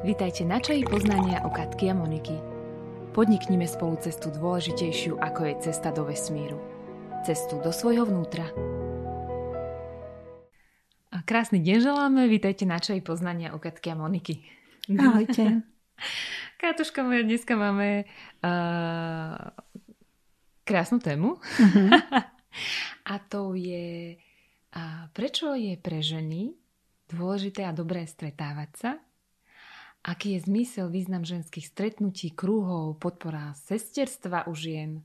Vítajte na čaji poznania o Katky a Moniky. Podniknime spolu cestu dôležitejšiu, ako je cesta do vesmíru. Cestu do svojho vnútra. A krásny deň želáme, vítajte na čaji poznania o Katky a Moniky. Ahojte. Kátuška moja, dneska máme uh, krásnu tému. Uh-huh. a to je, uh, prečo je pre ženy dôležité a dobré stretávať sa Aký je zmysel, význam ženských stretnutí, kruhov, podpora sesterstva u žien?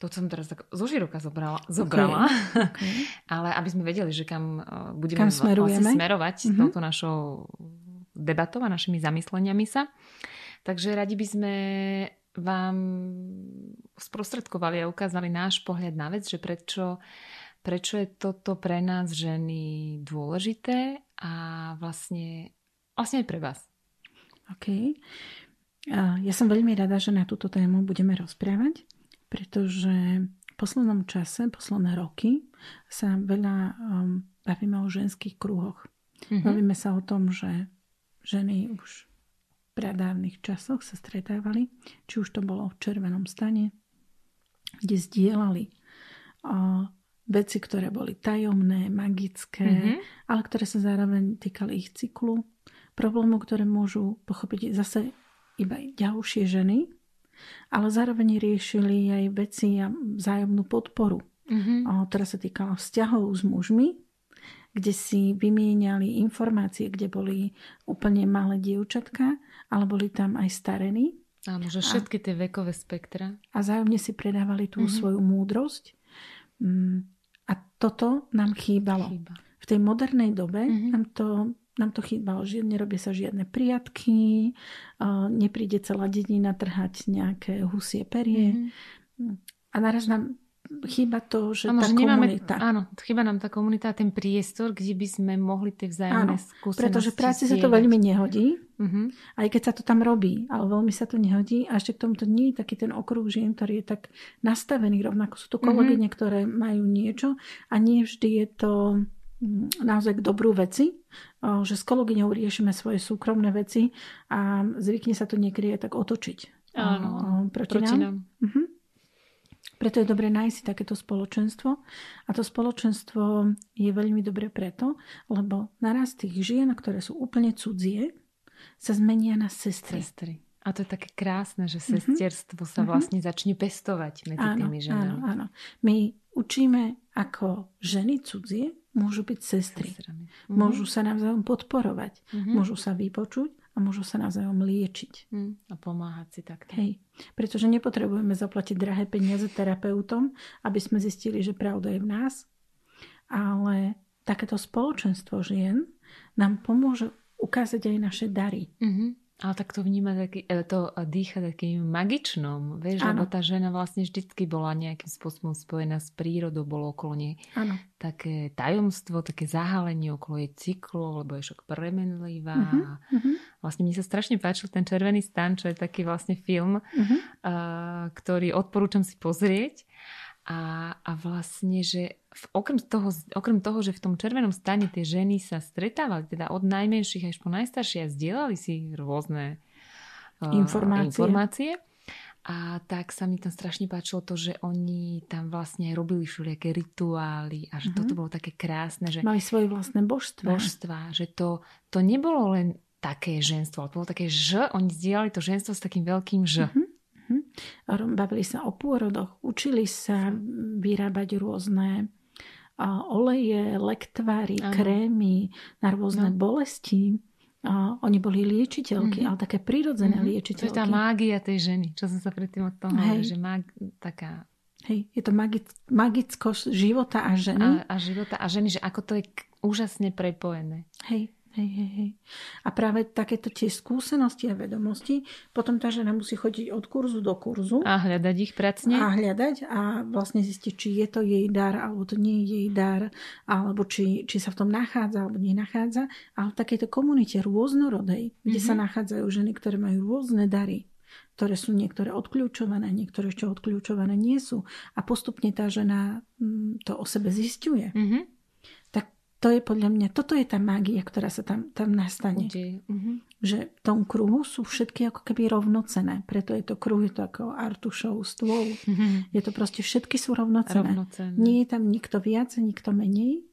To som teraz tak zo široka zobrala. zobrala. Okay. Okay. Ale aby sme vedeli, že kam e, budeme kam vlastne smerovať mm-hmm. touto našou debatou a našimi zamysleniami sa. Takže radi by sme vám sprostredkovali a ukázali náš pohľad na vec, že prečo, prečo je toto pre nás ženy dôležité a vlastne, vlastne aj pre vás. OK. Ja som veľmi rada, že na túto tému budeme rozprávať, pretože v poslednom čase, posledné roky sa veľa um, bavíme o ženských kruhoch. Mm-hmm. Bavíme sa o tom, že ženy už v pradávnych časoch sa stretávali, či už to bolo v červenom stane, kde zdieľali uh, veci, ktoré boli tajomné, magické, mm-hmm. ale ktoré sa zároveň týkali ich cyklu, problémov, ktoré môžu pochopiť zase iba ďalšie ženy, ale zároveň riešili aj veci a vzájomnú podporu, mm-hmm. ktorá sa týkala vzťahov s mužmi, kde si vymieniali informácie, kde boli úplne malé dievčatka, ale boli tam aj starení. Áno, že všetky tie vekové spektra. A zájomne si predávali tú mm-hmm. svoju múdrosť. Mm, a toto nám chýbalo. Chýba. V tej modernej dobe mm-hmm. nám to nám to chýbalo, že nerobia sa žiadne priatky, nepríde celá dedina trhať nejaké husie perie. Mm-hmm. A naraz nám chýba to, že ano, tá že nemáme, komunita. Áno, chýba nám tá komunita, ten priestor, kde by sme mohli tie vzájomné áno, skúsenosti pretože práci sa to veľmi nehodí, uh-huh. aj keď sa to tam robí, ale veľmi sa to nehodí a ešte k tomuto nie je taký ten okruh žien, ktorý je tak nastavený, rovnako sú to kolegyne, uh-huh. ktoré majú niečo a nie vždy je to naozaj k dobrú veci, že s kolegyňou riešime svoje súkromné veci a zvykne sa to niekedy aj tak otočiť. Áno, proti, proti nám. nám. Uh-huh. Preto je dobre nájsť si takéto spoločenstvo. A to spoločenstvo je veľmi dobre preto, lebo naraz tých žien, ktoré sú úplne cudzie, sa zmenia na sestry. sestry. A to je také krásne, že mhm. sesterstvo sa mhm. vlastne začne pestovať medzi áno, tými ženami. Áno, áno. My učíme ako ženy cudzie môžu byť sestry. Sestrami. Mhm. Môžu sa navzájom podporovať. Mm-hmm. Môžu sa vypočuť a môžu sa navzájom liečiť. Mm, a pomáhať si takto. Hej. Pretože nepotrebujeme zaplatiť drahé peniaze terapeutom, aby sme zistili, že pravda je v nás. Ale takéto spoločenstvo žien nám pomôže ukázať aj naše dary. Mm-hmm. Ale tak to vníma taký, e, to dýcha takým magičnom, vieš, ano. lebo tá žena vlastne vždycky bola nejakým spôsobom spojená s prírodou, bolo okolo nej ano. také tajomstvo, také zahalenie okolo jej cyklu, lebo je však premenlivá. Uh-huh, uh-huh. Vlastne mne sa strašne páčil ten Červený stan, čo je taký vlastne film, uh-huh. uh, ktorý odporúčam si pozrieť. A, a vlastne, že okrem, toho, okrem toho, že v tom červenom stane tie ženy sa stretávali, teda od najmenších až po najstaršie a zdieľali si rôzne uh, informácie. informácie. A tak sa mi tam strašne páčilo to, že oni tam vlastne aj robili všelijaké rituály a že mm-hmm. toto bolo také krásne. Že Mali svoje vlastné božstva. Božstva, že to, to nebolo len také ženstvo, ale to bolo také ž, oni zdieľali to ženstvo s takým veľkým ž. Mm-hmm. Mhm. Bavili sa o pôrodoch, učili sa vyrábať rôzne oleje, lektvary, Aha. krémy na rôzne no. bolesti. A oni boli liečiteľky, mm-hmm. ale také prirodzené mm-hmm. liečiteľky. To je tá mágia tej ženy, čo som sa predtým od toho Hej. že mag, taká... Hej, je to magic, magicko života a ženy. A, a života a ženy, že ako to je úžasne prepojené. Hej. Hej, hej, hej. A práve takéto tie skúsenosti a vedomosti, potom tá žena musí chodiť od kurzu do kurzu. A hľadať ich pracne. A hľadať a vlastne zistiť, či je to jej dar, alebo to nie je jej dar, alebo či, či sa v tom nachádza, alebo nenachádza. Ale v takejto komunite rôznorodej, kde mm-hmm. sa nachádzajú ženy, ktoré majú rôzne dary, ktoré sú niektoré odkľúčované, niektoré ešte odkľúčované nie sú. A postupne tá žena mm, to o sebe zistuje. Mm-hmm to je podľa mňa, toto je tá mágia, ktorá sa tam, tam nastane. Uh-huh. Že v tom kruhu sú všetky ako keby rovnocené. Preto je to kruh, je to ako Artušov stôl. Uh-huh. Je to proste, všetky sú rovnocené. rovnocené. Nie je tam nikto viac, nikto menej,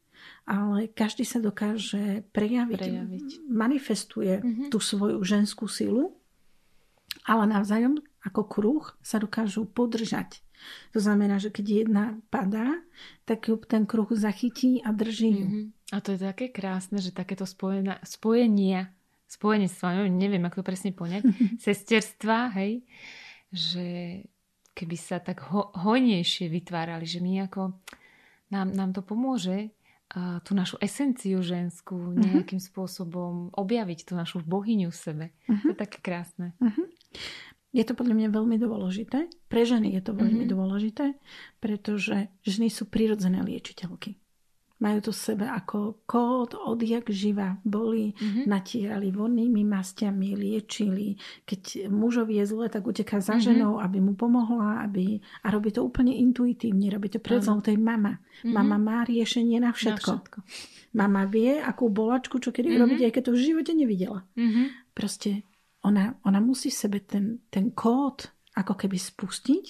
ale každý sa dokáže prejaviť. prejaviť. Manifestuje uh-huh. tú svoju ženskú silu, ale navzájom ako kruh sa dokážu podržať. To znamená, že keď jedna padá, tak ju ten kruh zachytí a drží ju. Mm-hmm. A to je také krásne, že takéto spojenia, spojenia, spojenie s vami, neviem, ako to presne poňať, sesterstva, hej, že keby sa tak ho, hojnejšie vytvárali, že my ako, nám, nám to pomôže a tú našu esenciu ženskú mhm. nejakým uh-huh. spôsobom objaviť, tú našu bohyňu v sebe. Uh-huh. To je také krásne. Uh-huh. Je to podľa mňa veľmi dôležité. Pre ženy je to veľmi mm-hmm. dôležité, pretože ženy sú prirodzené liečiteľky. Majú to v sebe ako kód, odjak živa. Boli, mm-hmm. natierali vonnými mastiami, liečili. Keď mužovi je zle, tak uteká za mm-hmm. ženou, aby mu pomohla. Aby... A robí to úplne intuitívne. Robí to predzom, to je mama. Mm-hmm. Mama má riešenie na všetko. na všetko. Mama vie, akú bolačku, čo kedy mm-hmm. robiť, aj keď to v živote nevidela. Mm-hmm. Proste ona, ona musí sebe ten, ten kód ako keby spustiť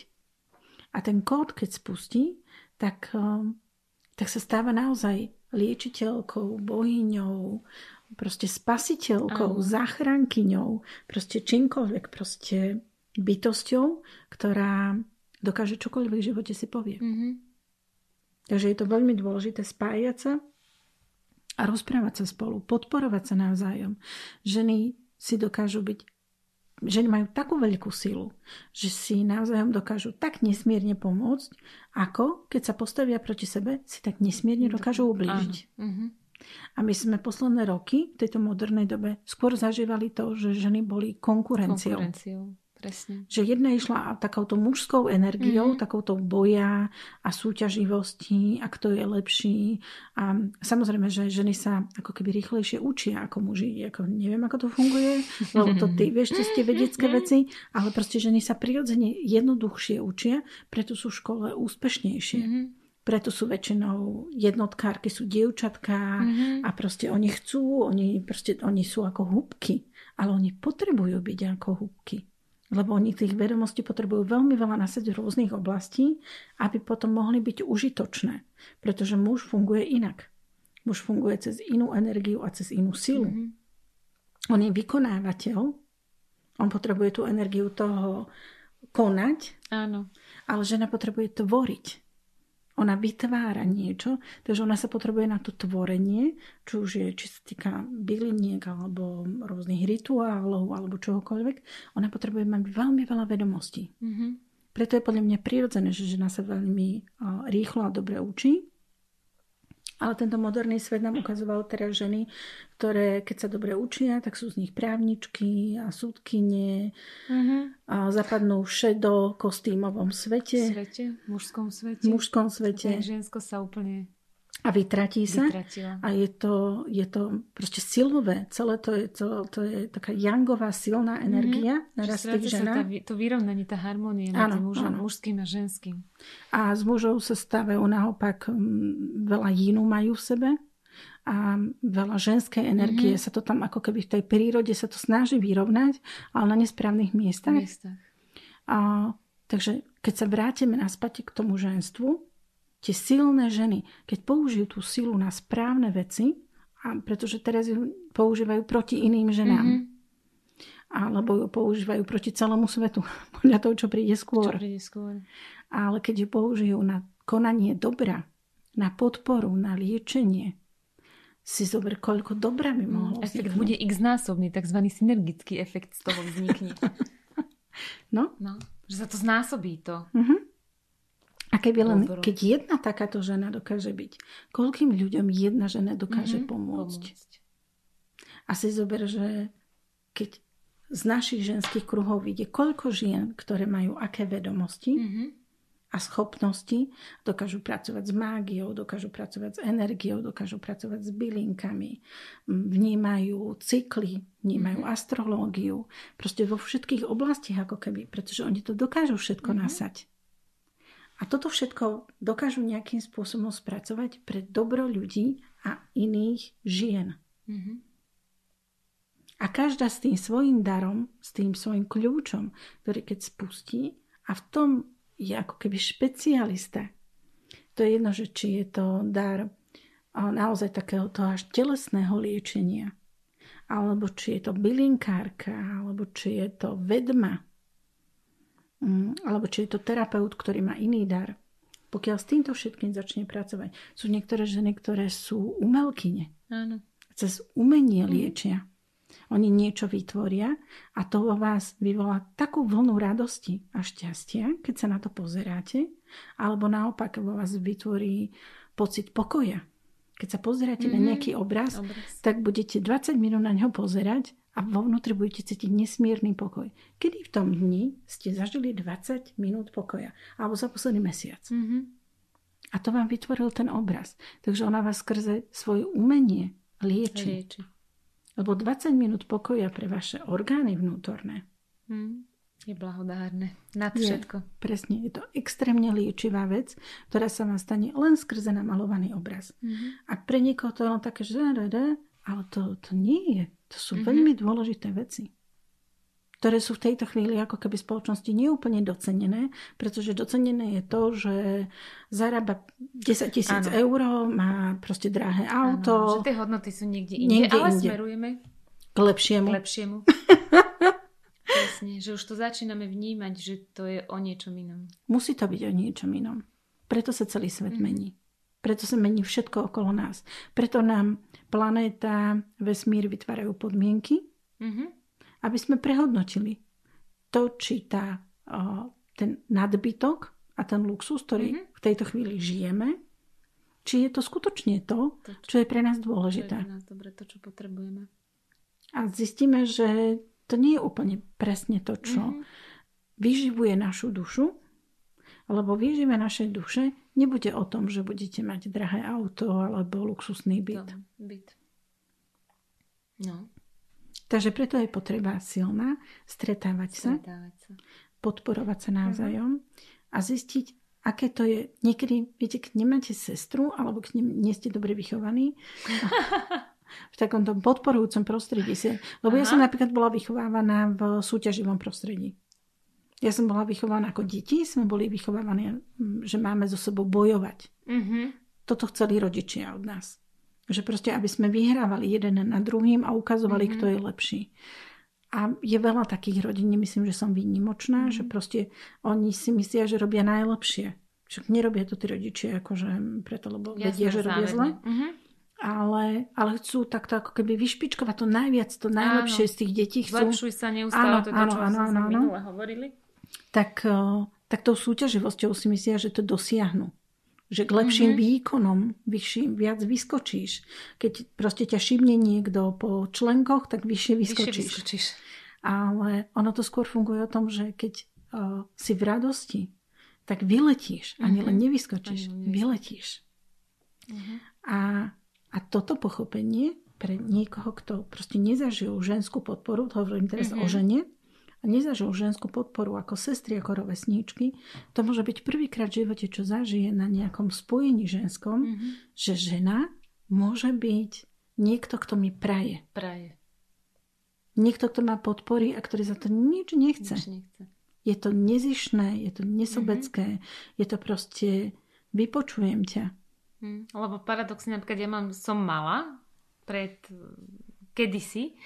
a ten kód, keď spustí, tak, um, tak sa stáva naozaj liečiteľkou, bohyňou, proste spasiteľkou, Aha. záchrankyňou, proste čímkoľvek, proste bytosťou, ktorá dokáže čokoľvek v živote si povie. Mm-hmm. Takže je to veľmi dôležité spájať sa a rozprávať sa spolu, podporovať sa navzájom. Ženy si dokážu byť ženy majú takú veľkú silu, že si navzájom dokážu tak nesmierne pomôcť, ako keď sa postavia proti sebe, si tak nesmierne dokážu ublížiť. Uh-huh. A my sme posledné roky v tejto modernej dobe skôr zažívali to, že ženy boli konkurenciou. konkurenciou. Presne. Že jedna išla takouto mužskou energiou, mm-hmm. takouto boja a súťaživosti a kto je lepší. A samozrejme, že ženy sa ako keby rýchlejšie učia ako muži. Ako, neviem, ako to funguje, lebo to ty vieš cez tie vedecké veci, ale proste ženy sa prirodzene jednoduchšie učia, preto sú v škole úspešnejšie. Mm-hmm. Preto sú väčšinou jednotkárky, sú dievčatká mm-hmm. a proste oni chcú, oni, proste, oni sú ako húbky, ale oni potrebujú byť ako húbky lebo oni tých vedomostí potrebujú veľmi veľa nasať v rôznych oblastí, aby potom mohli byť užitočné. Pretože muž funguje inak. Muž funguje cez inú energiu a cez inú silu. Mm-hmm. On je vykonávateľ, on potrebuje tú energiu toho konať, Áno. ale žena potrebuje tvoriť. Ona vytvára niečo, takže ona sa potrebuje na to tvorenie, či už je, či sa týka byliniek alebo rôznych rituálov alebo čohokoľvek, ona potrebuje mať veľmi veľa vedomostí. Mm-hmm. Preto je podľa mňa prirodzené, že žena sa veľmi rýchlo a dobre učí ale tento moderný svet nám ukazoval teraz ženy, ktoré keď sa dobre učia, tak sú z nich právničky a súdkyne uh-huh. a zapadnú v šedo kostýmovom svete. Svete, mužskom svete. Mužskom svete. Žensko sa úplne a vytratí sa. Vytratila. A je to, je to proste silové. Celé to je, to, to je taká jangová silná mhm. energia mm-hmm. naraz tých žena. to vyrovnanie, tá harmonia medzi mužom, mužským a ženským. A z mužov sa stávajú naopak veľa jínu majú v sebe a veľa ženskej energie mm-hmm. sa to tam ako keby v tej prírode sa to snaží vyrovnať, ale na nesprávnych miestach. miestach. A, takže keď sa vrátime naspäť k tomu ženstvu, tie silné ženy, keď použijú tú silu na správne veci, a pretože teraz ju používajú proti iným ženám, mm-hmm. alebo ju používajú proti celému svetu, podľa toho, čo príde skôr. Čo príde skôr. Ale keď ju použijú na konanie dobra, na podporu, na liečenie, si zober, koľko dobra by mm, mohlo Efekt vzniknúť. bude x násobný, tzv. synergický efekt z toho vznikne. no? no. Že sa to znásobí to. Mm-hmm. Keby len, Dobro. keď jedna takáto žena dokáže byť, koľkým ľuďom jedna žena dokáže mm-hmm, pomôcť? pomôcť. A si zober, že keď z našich ženských kruhov vidie, koľko žien, ktoré majú aké vedomosti mm-hmm. a schopnosti, dokážu pracovať s mágiou, dokážu pracovať s energiou, dokážu pracovať s bylinkami, vnímajú cykly, vnímajú mm-hmm. astrológiu, proste vo všetkých oblastiach ako keby, pretože oni to dokážu všetko mm-hmm. nasať. A toto všetko dokážu nejakým spôsobom spracovať pre dobro ľudí a iných žien. Mhm. A každá s tým svojim darom, s tým svojim kľúčom, ktorý keď spustí a v tom je ako keby špecialista. To je jedno, že či je to dar naozaj takého toho až telesného liečenia, alebo či je to bylinkárka, alebo či je to vedma, alebo či je to terapeut, ktorý má iný dar. Pokiaľ s týmto všetkým začne pracovať, sú niektoré ženy, ktoré sú umelkyne. Áno. Cez umenie liečia. Oni niečo vytvoria a to vo vás vyvolá takú vlnu radosti a šťastia, keď sa na to pozeráte, alebo naopak vo vás vytvorí pocit pokoja. Keď sa pozeráte mm-hmm. na mhm. nejaký obraz, obraz, tak budete 20 minút na ňo pozerať a vo vnútri budete cítiť nesmierny pokoj. Kedy v tom dni ste zažili 20 minút pokoja? Alebo za posledný mesiac. Mm-hmm. A to vám vytvoril ten obraz. Takže ona vás skrze svoje umenie lieči. lieči. Lebo 20 minút pokoja pre vaše orgány vnútorné hmm. je blahodárne. Nad všetko. Je, presne, je to extrémne liečivá vec, ktorá sa vám stane len skrze namalovaný obraz. Mm-hmm. A pre niekoho to je len také, že ale to, to nie je. To sú mm-hmm. veľmi dôležité veci ktoré sú v tejto chvíli ako keby spoločnosti neúplne docenené, pretože docenené je to, že zarába 10 tisíc eur, má proste drahé auto. Áno, že tie hodnoty sú niekde inde, niekde ale inde. smerujeme k lepšiemu. K lepšiemu. Presne, že už to začíname vnímať, že to je o niečom inom. Musí to byť o niečom inom. Preto sa celý svet mm. mení. Preto sa mení všetko okolo nás. Preto nám planéta, vesmír vytvárajú podmienky, mm-hmm aby sme prehodnotili to, či tá, ten nadbytok a ten luxus, ktorý mm-hmm. v tejto chvíli žijeme, či je to skutočne to, to čo, čo je pre nás dôležité. Čo je pre nás dobre, to, čo potrebujeme. A zistíme, že to nie je úplne presne to, čo mm-hmm. vyživuje našu dušu, lebo výžive našej duše nebude o tom, že budete mať drahé auto alebo luxusný byt. To, byt. No. Takže preto je potreba silná stretávať sa, stretávať sa. podporovať sa navzájom uh-huh. a zistiť, aké to je. Niekedy, viete, keď nemáte sestru alebo keď nie ste dobre vychovaní, v takom tom podporujúcom prostredí. Lebo Aha. ja som napríklad bola vychovávaná v súťaživom prostredí. Ja som bola vychovaná ako deti, sme boli vychovávaní, že máme so sebou bojovať. Uh-huh. Toto chceli rodičia od nás. Že proste, aby sme vyhrávali jeden na druhým a ukazovali, mm-hmm. kto je lepší. A je veľa takých rodín, nemyslím, že som výnimočná, mm-hmm. že proste oni si myslia, že robia najlepšie. Však nerobia to tí rodičia, akože preto, lebo Jasné, vedia, že robia zle. Mm-hmm. Ale, ale chcú takto ako keby vyšpičkovať to najviac, to najlepšie áno. z tých detí. Chcú... Zlepšuj sa neustále, áno, to, áno, čo áno, áno, áno. minule hovorili. Tak, eh, tak tou súťaživosťou si myslia, že to dosiahnu že k lepším mm-hmm. výkonom vyšším, viac vyskočíš. Keď proste ťa šibne niekto po členkoch, tak vyššie vyskočíš. Vyššie vyskočíš. Ale ono to skôr funguje o tom, že keď uh, si v radosti, tak vyletíš. Mm-hmm. Ani len mhm. nevyskočíš, Ani vyletíš. Mm-hmm. A, a toto pochopenie pre niekoho, kto proste nezažil ženskú podporu, hovorím teraz mm-hmm. o žene, a nezažil ženskú podporu ako sestry, ako rovesníčky, to môže byť prvýkrát v živote, čo zažije na nejakom spojení ženskom, mm-hmm. že žena môže byť niekto, kto mi praje. Praje. Niekto, kto ma podporí a ktorý za to nič nechce. Nič nechce. Je to nezišné, je to nesobecké, mm-hmm. je to proste vypočujem ťa. Mm, lebo paradoxne, napríklad ja mám, som mala pred kedysi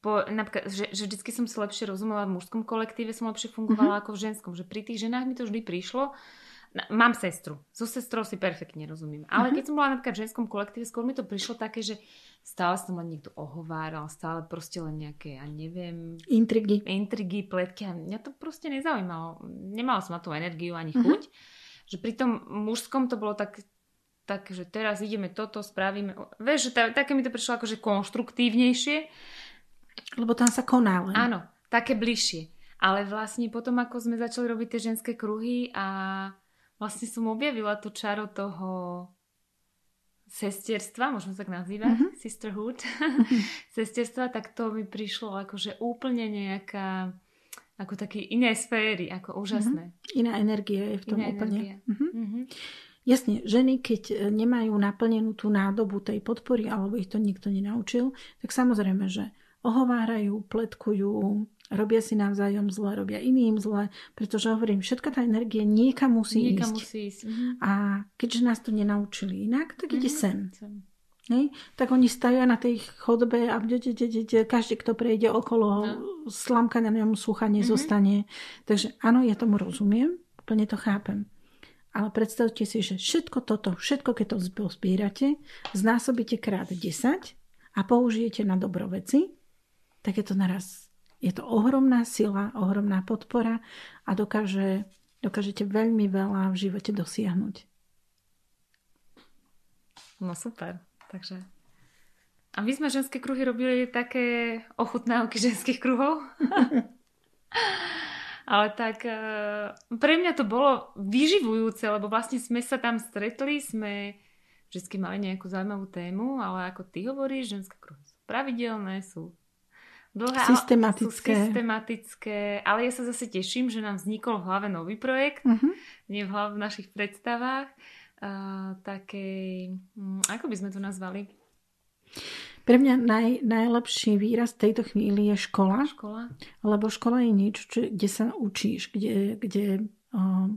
po, napríklad, že, že vždycky som si lepšie rozumela v mužskom kolektíve, som lepšie fungovala mm-hmm. ako v ženskom. Že pri tých ženách mi to vždy prišlo. Mám sestru. So sestrou si perfektne rozumiem. Ale mm-hmm. keď som bola napríklad v ženskom kolektíve, skôr mi to prišlo také, že stále som len niekto ohováral, stále proste len nejaké, ja neviem... Intrigy. Intrigy, pletky. A mňa to proste nezaujímalo. Nemala som na tú energiu ani mhm. chuť. Mm-hmm. Že pri tom mužskom to bolo tak, tak, že teraz ideme toto, spravíme. Vieš, že tá, také mi to prišlo akože konštruktívnejšie. Lebo tam sa koná len. Áno, také bližšie. Ale vlastne potom, ako sme začali robiť tie ženské kruhy a vlastne som objavila to čaro toho sestierstva, možno tak nazýva, mm-hmm. sisterhood, mm-hmm. sestierstva, tak to mi prišlo akože úplne nejaká ako také iné sféry, ako úžasné. Mm-hmm. Iná energia je v tom Iná úplne. Mm-hmm. Mm-hmm. Jasne, ženy, keď nemajú naplnenú tú nádobu tej podpory, alebo ich to nikto nenaučil, tak samozrejme, že ohovárajú, pletkujú, robia si navzájom zle, robia iným zle, pretože hovorím, všetka tá energia niekam musí niekam ísť. Musí ísť. Mhm. A keďže nás to nenaučili inak, tak ide mhm. sem. sem. Hej? Tak oni stajú na tej chodbe a každý, kto prejde okolo, no. slamka na ňom sucha nezostane. Mm-hmm. Takže áno, ja tomu rozumiem, plne to chápem. Ale predstavte si, že všetko toto, všetko, keď to zbierate, znásobíte krát 10 a použijete na dobro veci, tak je to naraz, je to ohromná sila, ohromná podpora a dokáže, dokážete veľmi veľa v živote dosiahnuť. No super. Takže... A my sme ženské kruhy robili také ochutnávky ženských kruhov. Ale tak e, pre mňa to bolo vyživujúce, lebo vlastne sme sa tam stretli, sme vždy mali nejakú zaujímavú tému, ale ako ty hovoríš, ženské kruhy sú pravidelné, sú dlhé, systematické. Sú systematické, ale ja sa zase teším, že nám vznikol v hlave nový projekt, uh-huh. nie v hlave v našich predstavách uh, takej, um, ako by sme to nazvali? Pre mňa naj, najlepší výraz tejto chvíli je škola. Škola. Lebo škola je niečo, čo, kde sa učíš, kde, kde uh,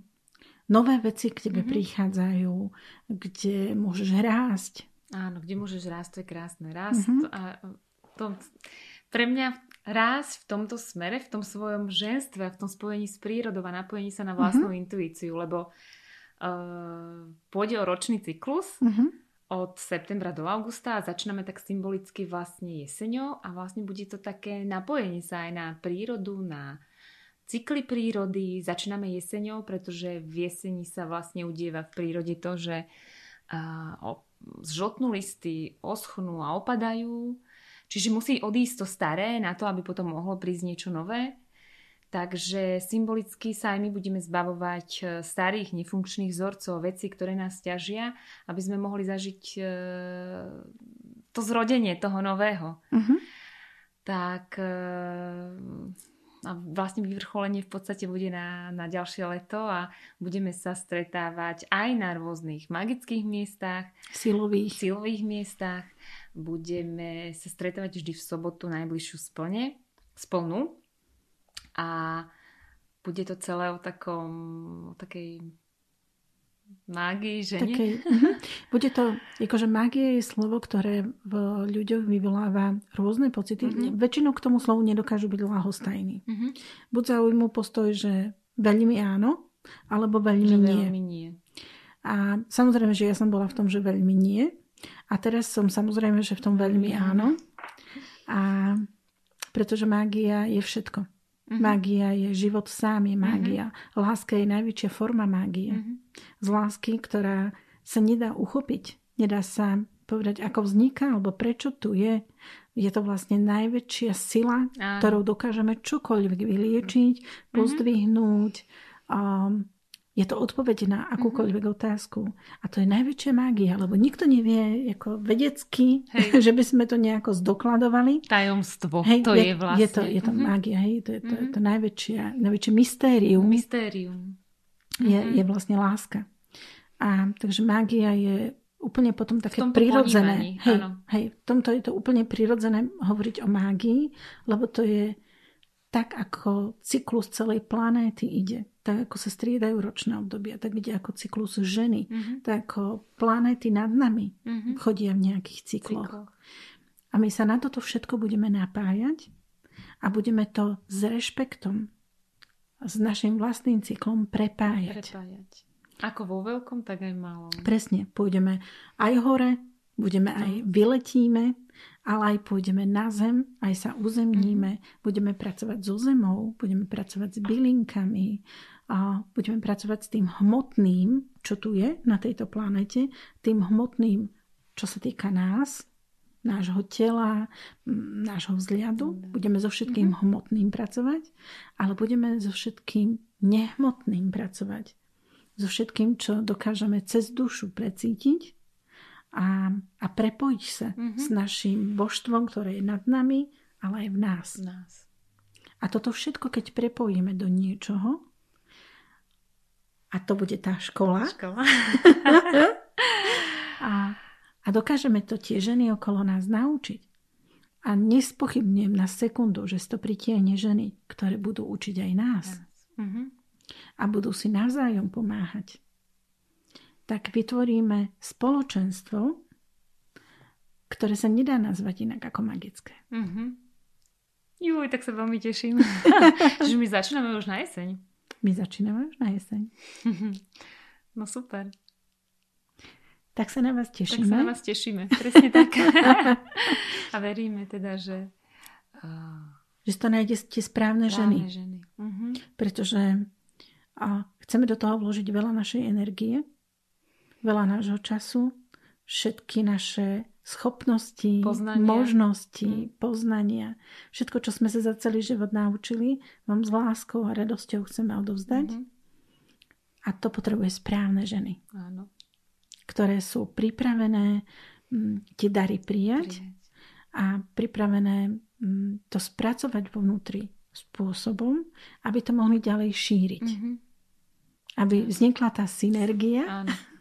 nové veci k tebe mm-hmm. prichádzajú, kde môžeš rásť. Áno, kde môžeš rásť, to je krásne. Rásť mm-hmm. a to, pre mňa rásť v tomto smere, v tom svojom ženstve, v tom spojení s prírodou a napojení sa na vlastnú mm-hmm. intuíciu, lebo uh, pôjde o ročný cyklus uh-huh. od septembra do augusta a začíname tak symbolicky vlastne jeseňou a vlastne bude to také napojenie sa aj na prírodu, na cykly prírody. Začíname jeseňou, pretože v jeseni sa vlastne udieva v prírode to, že uh, zžltnú listy, oschnú a opadajú. Čiže musí odísť to staré na to, aby potom mohlo prísť niečo nové. Takže symbolicky sa aj my budeme zbavovať e, starých nefunkčných vzorcov, veci, ktoré nás ťažia, aby sme mohli zažiť e, to zrodenie toho nového. Uh-huh. Tak e, a vlastne vyvrcholenie v podstate bude na, na ďalšie leto a budeme sa stretávať aj na rôznych magických miestach, silových, silových miestach. Budeme sa stretávať vždy v sobotu najbližšiu splne, splnu a bude to celé o takom, o takej mágii, že Takej, uh-huh. Bude to, akože mágia je slovo, ktoré v ľuďoch vyvoláva rôzne pocity. Uh-huh. Väčšinou k tomu slovu nedokážu byť lahostajní. Uh-huh. Buď zaujímu postoj, že veľmi áno, alebo veľmi že nie. Veľmi nie. A samozrejme, že ja som bola v tom, že veľmi nie. A teraz som samozrejme, že v tom veľmi áno. A pretože mágia je všetko. Mm-hmm. Mágia je život sám, je mágia. Mm-hmm. Láska je najväčšia forma mágie. Mm-hmm. Z lásky, ktorá sa nedá uchopiť. Nedá sa povedať, ako vzniká, alebo prečo tu je. Je to vlastne najväčšia sila, Áno. ktorou dokážeme čokoľvek vyliečiť, mhm. pozdvihnúť, um, je to odpoveď na akúkoľvek mm-hmm. otázku. A to je najväčšia mágia, lebo nikto nevie ako vedecky, hej. že by sme to nejako zdokladovali. Tajomstvo, hej, to je, je vlastne. Je to, je to mm-hmm. mágia, hej, to je to, mm-hmm. to najväčšia, najväčšie mystérium. Mystérium. Mm-hmm. Je, je vlastne láska. A takže mágia je úplne potom také prirodzené. Hej, hej, v tomto je to úplne prirodzené hovoriť o mágii, lebo to je tak, ako cyklus celej planéty ide tak ako sa striedajú ročné obdobia, tak ide ako cyklus ženy, mm-hmm. tak ako planéty nad nami mm-hmm. chodia v nejakých cykloch. Cyklo. A my sa na toto všetko budeme napájať a budeme to s rešpektom, s našim vlastným cyklom prepájať. prepájať. Ako vo veľkom, tak aj malom. Presne. Pôjdeme aj hore, budeme aj vyletíme, ale aj pôjdeme na zem, aj sa uzemníme, mm-hmm. budeme pracovať so zemou, budeme pracovať s bylinkami, a budeme pracovať s tým hmotným, čo tu je na tejto planete, tým hmotným, čo sa týka nás, nášho tela, nášho vzhľadu. Budeme so všetkým mm-hmm. hmotným pracovať, ale budeme so všetkým nehmotným pracovať. So všetkým, čo dokážeme cez dušu precítiť a, a prepojiť sa mm-hmm. s našim božstvom, ktoré je nad nami, ale aj v nás. nás. A toto všetko, keď prepojíme do niečoho, A to bude tá škola. Škola. a, a dokážeme to tie ženy okolo nás naučiť. A nespochybňujem na sekundu, že to pritiahne ženy, ktoré budú učiť aj nás. Mhm. A budú si navzájom pomáhať. Tak vytvoríme spoločenstvo, ktoré sa nedá nazvať inak ako magické. Mhm. Juj, tak sa veľmi teším. že my začíname už na jeseň. My začíname už na jeseň. No super. Tak sa na vás tešíme. Tak sa na vás tešíme, presne tak. A veríme teda, že... Uh, že to nájde tie správne, správne ženy. ženy. Uh-huh. Pretože a chceme do toho vložiť veľa našej energie, veľa nášho času, všetky naše schopnosti, poznania. možnosti, mm. poznania. Všetko, čo sme sa za celý život naučili, vám s láskou a radosťou chceme odovzdať. Mm-hmm. A to potrebuje správne ženy. Áno. Ktoré sú pripravené m, tie dary prijať, prijať. a pripravené m, to spracovať vo vnútri spôsobom, aby to mohli ďalej šíriť. Mm-hmm. Aby vznikla tá synergia, Áno.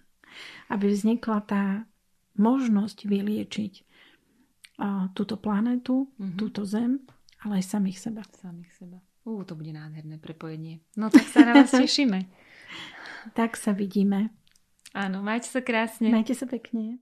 aby vznikla tá možnosť vyliečiť túto planetu, mm-hmm. túto zem, ale aj samých seba. Samých seba. Ú, to bude nádherné prepojenie. No tak sa na vás tešíme. tak sa vidíme. Áno, majte sa krásne. Majte sa pekne.